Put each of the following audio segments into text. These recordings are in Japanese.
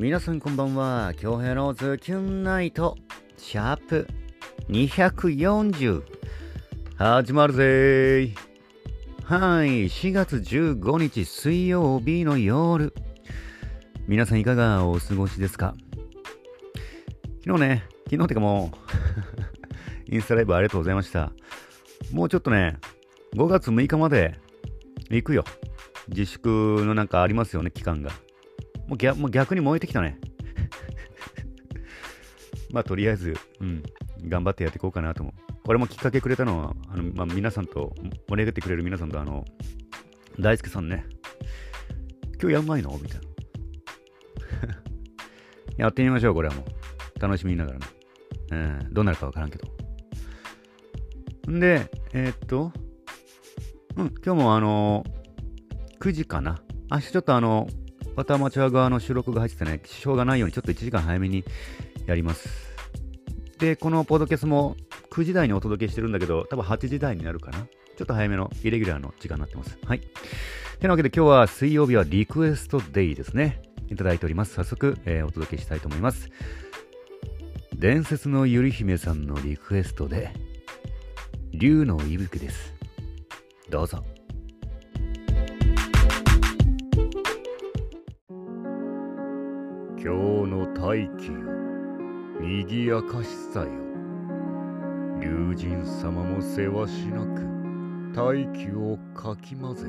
皆さんこんばんは。京平のズキュンナイト、シャープ240。始まるぜー。はい、4月15日水曜日の夜。皆さんいかがお過ごしですか？昨日ね、昨日ってかもう インスタライブありがとうございました。もうちょっとね、5月6日まで行くよ。自粛のなんかありますよね、期間が。もう逆もう逆に燃えてきたね。まあ、とりあえず、うん、頑張ってやっていこうかなと思う。これもきっかけくれたのは、あのまあ、皆さんと、盛り上げてくれる皆さんと、あの、大輔さんね、今日やんないの？みたいな。やってみましょう、これはもう。楽しみながらね。うん、どうなるかわからんけど。んで、えーっと、うん、今日もあの9時かな。明日ちょっとあの、またアマチュア側の収録が入っててね、支障がないようにちょっと1時間早めにやります。で、このポッドキャストも9時台にお届けしてるんだけど、多分8時台になるかな。ちょっと早めのイレギュラーの時間になってます。はい。てなわけで今日は水曜日はリクエストデイですね。いただいております。早速、えーお届けしたいと思います。伝説のゆり姫さんのリクエストで、竜の息吹です。どうぞ。の大気よ、にぎやかしさよ。龍神様もせわしなく、大気をかき混ぜ、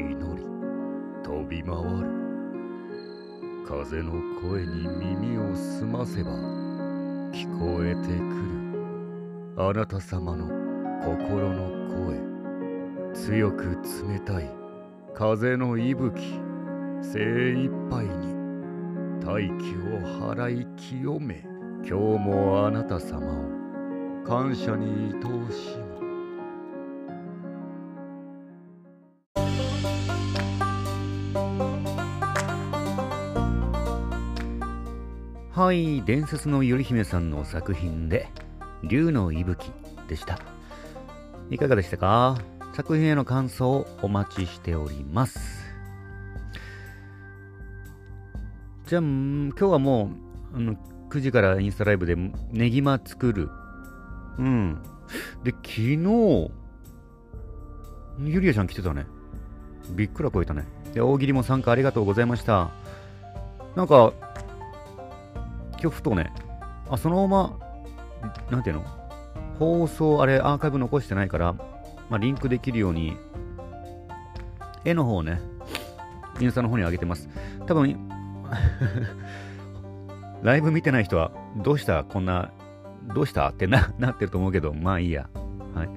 祈り、飛び回る。風の声に耳を澄ませば、聞こえてくる。あなた様の心の声。強く冷たい風の息吹精一杯に大気を払い清め今日もあなた様を感謝に愛おしむはい伝説のゆり姫さんの作品で「竜の息吹」でした。いかがでしたか？作品への感想をお待ちしております。じゃあ、うん今日はもう、あの、9時からインスタライブでネギマ作る。うん。で、昨日、ゆりやちゃん来てたね。びっくらこいたね。で、大喜利も参加ありがとうございました。なんか、今日ふとね、あ、そのまま、なんていうの？放送、あれ、アーカイブ残してないから、まあ、リンクできるように、絵の方をね、インスタの方に上げてます。多分、ライブ見てない人は、どうしたこんな、どうしたってな なってると思うけど、まあいいや。はい。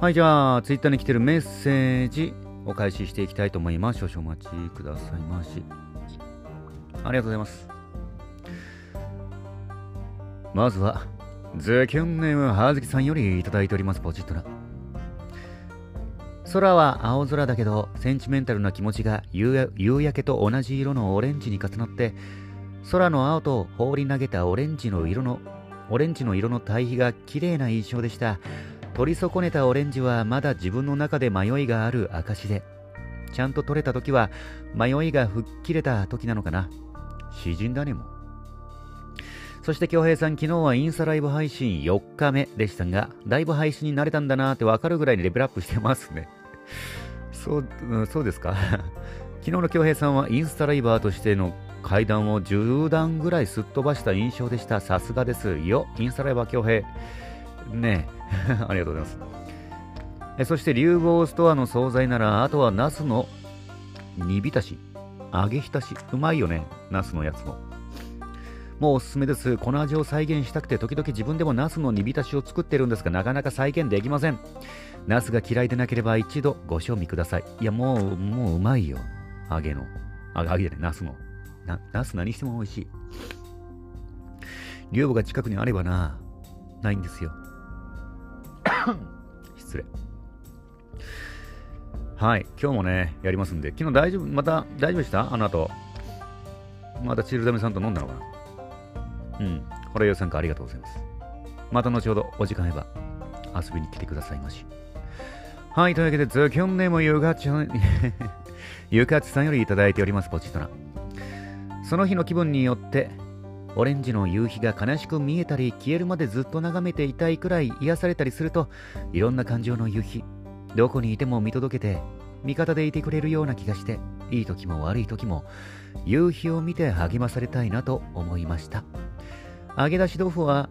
はい、じゃあ、ツイッターに来てるメッセージ、お返ししていきたいと思います。少々お待ちくださいまし。ありがとうございます。まずは、ズキュンネームはずきさんよりいただいております、ポチッとな。空は青空だけど、センチメンタルな気持ちが夕焼けと同じ色のオレンジに重なって、空の青と放り投げたオレンジの色の、オレンジの色の対比が綺麗な印象でした。取り損ねたオレンジはまだ自分の中で迷いがある証で、ちゃんと取れた時は迷いが吹っ切れた時なのかな。詩人だねも。そして京平さん、昨日はインスタライブ配信4日目でしたが、だいぶ配信に慣れたんだなーってわかるぐらいにレベルアップしてますね。そう、うんそうですか？昨日の京平さんはインスタライバーとしての階段を10段ぐらいすっ飛ばした印象でした。さすがですよ。インスタライバー京平。ねえ。ありがとうございます。えそして、流房ストアの惣菜なら、あとはナスの煮浸し、揚げ浸し。うまいよね。ナスのやつも。もうおすすめです。この味を再現したくて、時々自分でもナスの煮浸しを作ってるんですが、なかなか再現できません。ナスが嫌いでなければ一度ご賞味ください。いや、もう、もううまいよ。揚げの。あ、揚げでね、ナスの。な、ナス何しても美味しい。竜母が近くにあればな、ないんですよ。失礼。はい、今日もね、やりますんで、昨日大丈夫、また大丈夫でした？あの後。またチルダメさんと飲んだのかな？うん。ホラヨさんかありがとうございます。また後ほどお時間あれば遊びに来てくださいまし。はい、というわけで、ズキュンネームゆがちゃん、ゆかつさんよりいただいております、ポチッとな。その日の気分によって、オレンジの夕日が悲しく見えたり、消えるまでずっと眺めていたいくらい癒されたりすると、いろんな感情の夕日、どこにいても見届けて、味方でいてくれるような気がして、いい時も悪い時も、夕日を見て励まされたいなと思いました。揚げ出し豆腐は、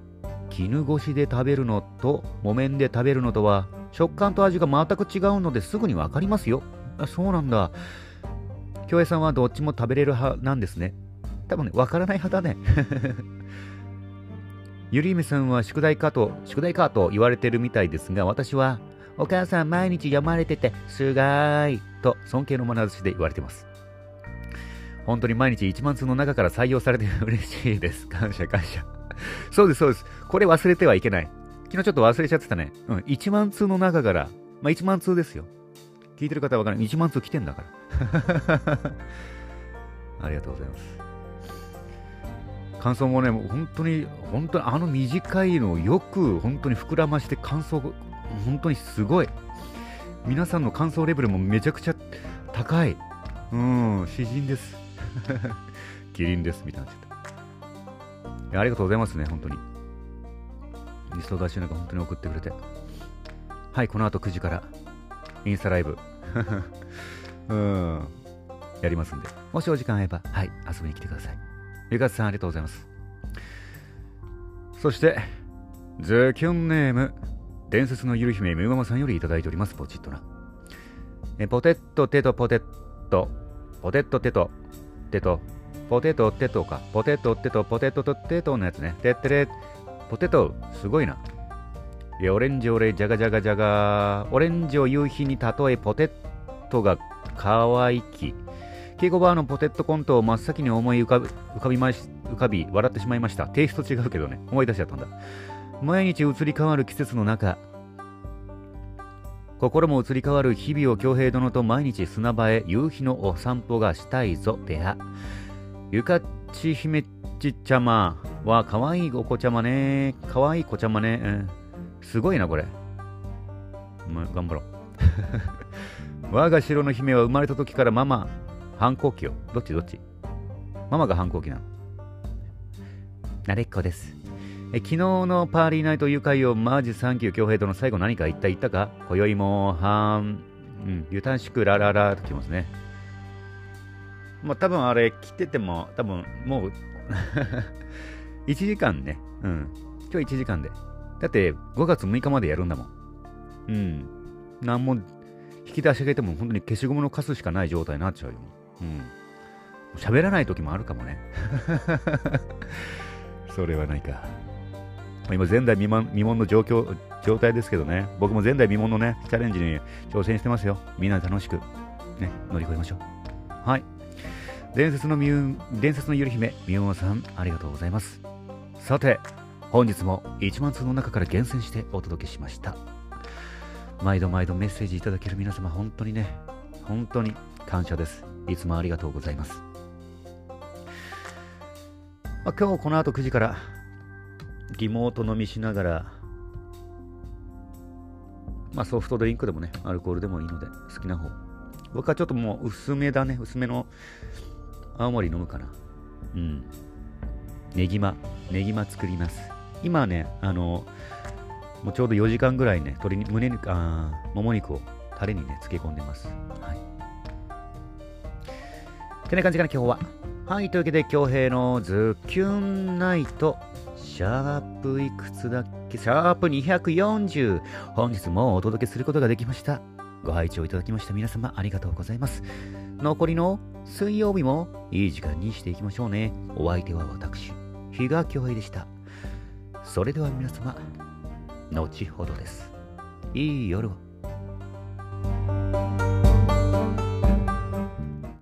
絹ごしで食べるのと木綿で食べるのとは食感と味が全く違うのですぐにわかりますよ。あそうなんだ。京平さんはどっちも食べれる派なんですね。多分ね、わからない派だね。ゆりゆめさんは宿題かと、宿題かと言われてるみたいですが、私は、お母さん毎日読まれてて、すがーい、と尊敬の眼差しで言われてます。本当に毎日1万通の中から採用されて嬉しいです。感謝感謝。そうです、そうです。これ忘れてはいけない。昨日ちょっと忘れちゃってたね。うん、1万通の中から、まあ1万通ですよ。聞いてる方はわからない。1万通来てんだから。ありがとうございます。感想もね、もう本当に、本当にあの短いのをよく本当に膨らまして感想、本当にすごい。皆さんの感想レベルもめちゃくちゃ高い。うん、詩人です。キリンです、みたいなっちゃった。ありがとうございますね、本当に。リスト出しなんか本当に送ってくれて。はい、この後9時から、インスタライブ。うん。やりますんで。もしお時間あれば、はい、遊びに来てください。ゆかつさん、ありがとうございます。そして、ズキュンネーム、伝説のゆる姫、むママさんよりいただいております、ポチッとな。えポテットテトポテット、ポテットテト、テト、ポテトテトか、ポテトテト、ポテトとテトのやつね。てってれ、ポテト、すごいな。いや、オレンジオレ、ジャガジャガジャガ、オレンジを夕日に例え、ポテトが可愛き。ケイコバーのポテトコントを真っ先に思い浮かび、浮かびまし、浮かび、笑ってしまいました。テイスト違うけどね、思い出しちゃったんだ。毎日移り変わる季節の中、心も移り変わる日々を京平殿と毎日砂場へ夕日のお散歩がしたいぞ、では。ゆかち姫ちちゃまはかわいいお子ちゃまね。かわいい子ちゃまね。うん、すごいな、これ。ま頑張ろう。我が城の姫は生まれた時からママ、反抗期よ。どっちどっち？ママが反抗期なの。慣れっこです。え昨日のパーリーナイト愉快をマージ3級強兵との最後何か言った言ったか？今宵もはん、うん、ゆたしくラララときますね。まあ多分あれ来てても多分もう 1時間ね。うん。今日1時間で。だって5月6日までやるんだもん。うん。なんも引き出し上げても本当に消しゴムのカスしかない状態になっちゃうよ。うん。喋らない時もあるかもね。それはないか。今前代未聞の状況、状態ですけどね。僕も前代未聞のね、チャレンジに挑戦してますよ。みんなで楽しく、ね、乗り越えましょう。はい。伝説の伝説のゆり姫、みおさん、ありがとうございます。さて、本日も1万通の中から厳選してお届けしました。毎度毎度メッセージいただける皆様、本当にね、本当に感謝です。いつもありがとうございます。まあ、今日この後9時からリモート飲みしながら、まあ、ソフトドリンクでもね、アルコールでもいいので、好きな方。僕はちょっともう薄めだね、薄めの青森飲むかな。うん。ネギマ、ネギマ作ります。今ね、あの、もうちょうど4時間ぐらいね、鶏に胸肉、あもも肉をタレにね、漬け込んでます。はい。ってな感じかな、今日は。はい、というわけで、京平のズッキュンナイト、シャープいくつだっけ？シャープ240。本日もお届けすることができました。ご拝聴いただきました皆様ありがとうございます。残りの水曜日もいい時間にしていきましょうね。お相手は私、比嘉恭平でした。それでは皆様、後ほどです。いい夜を。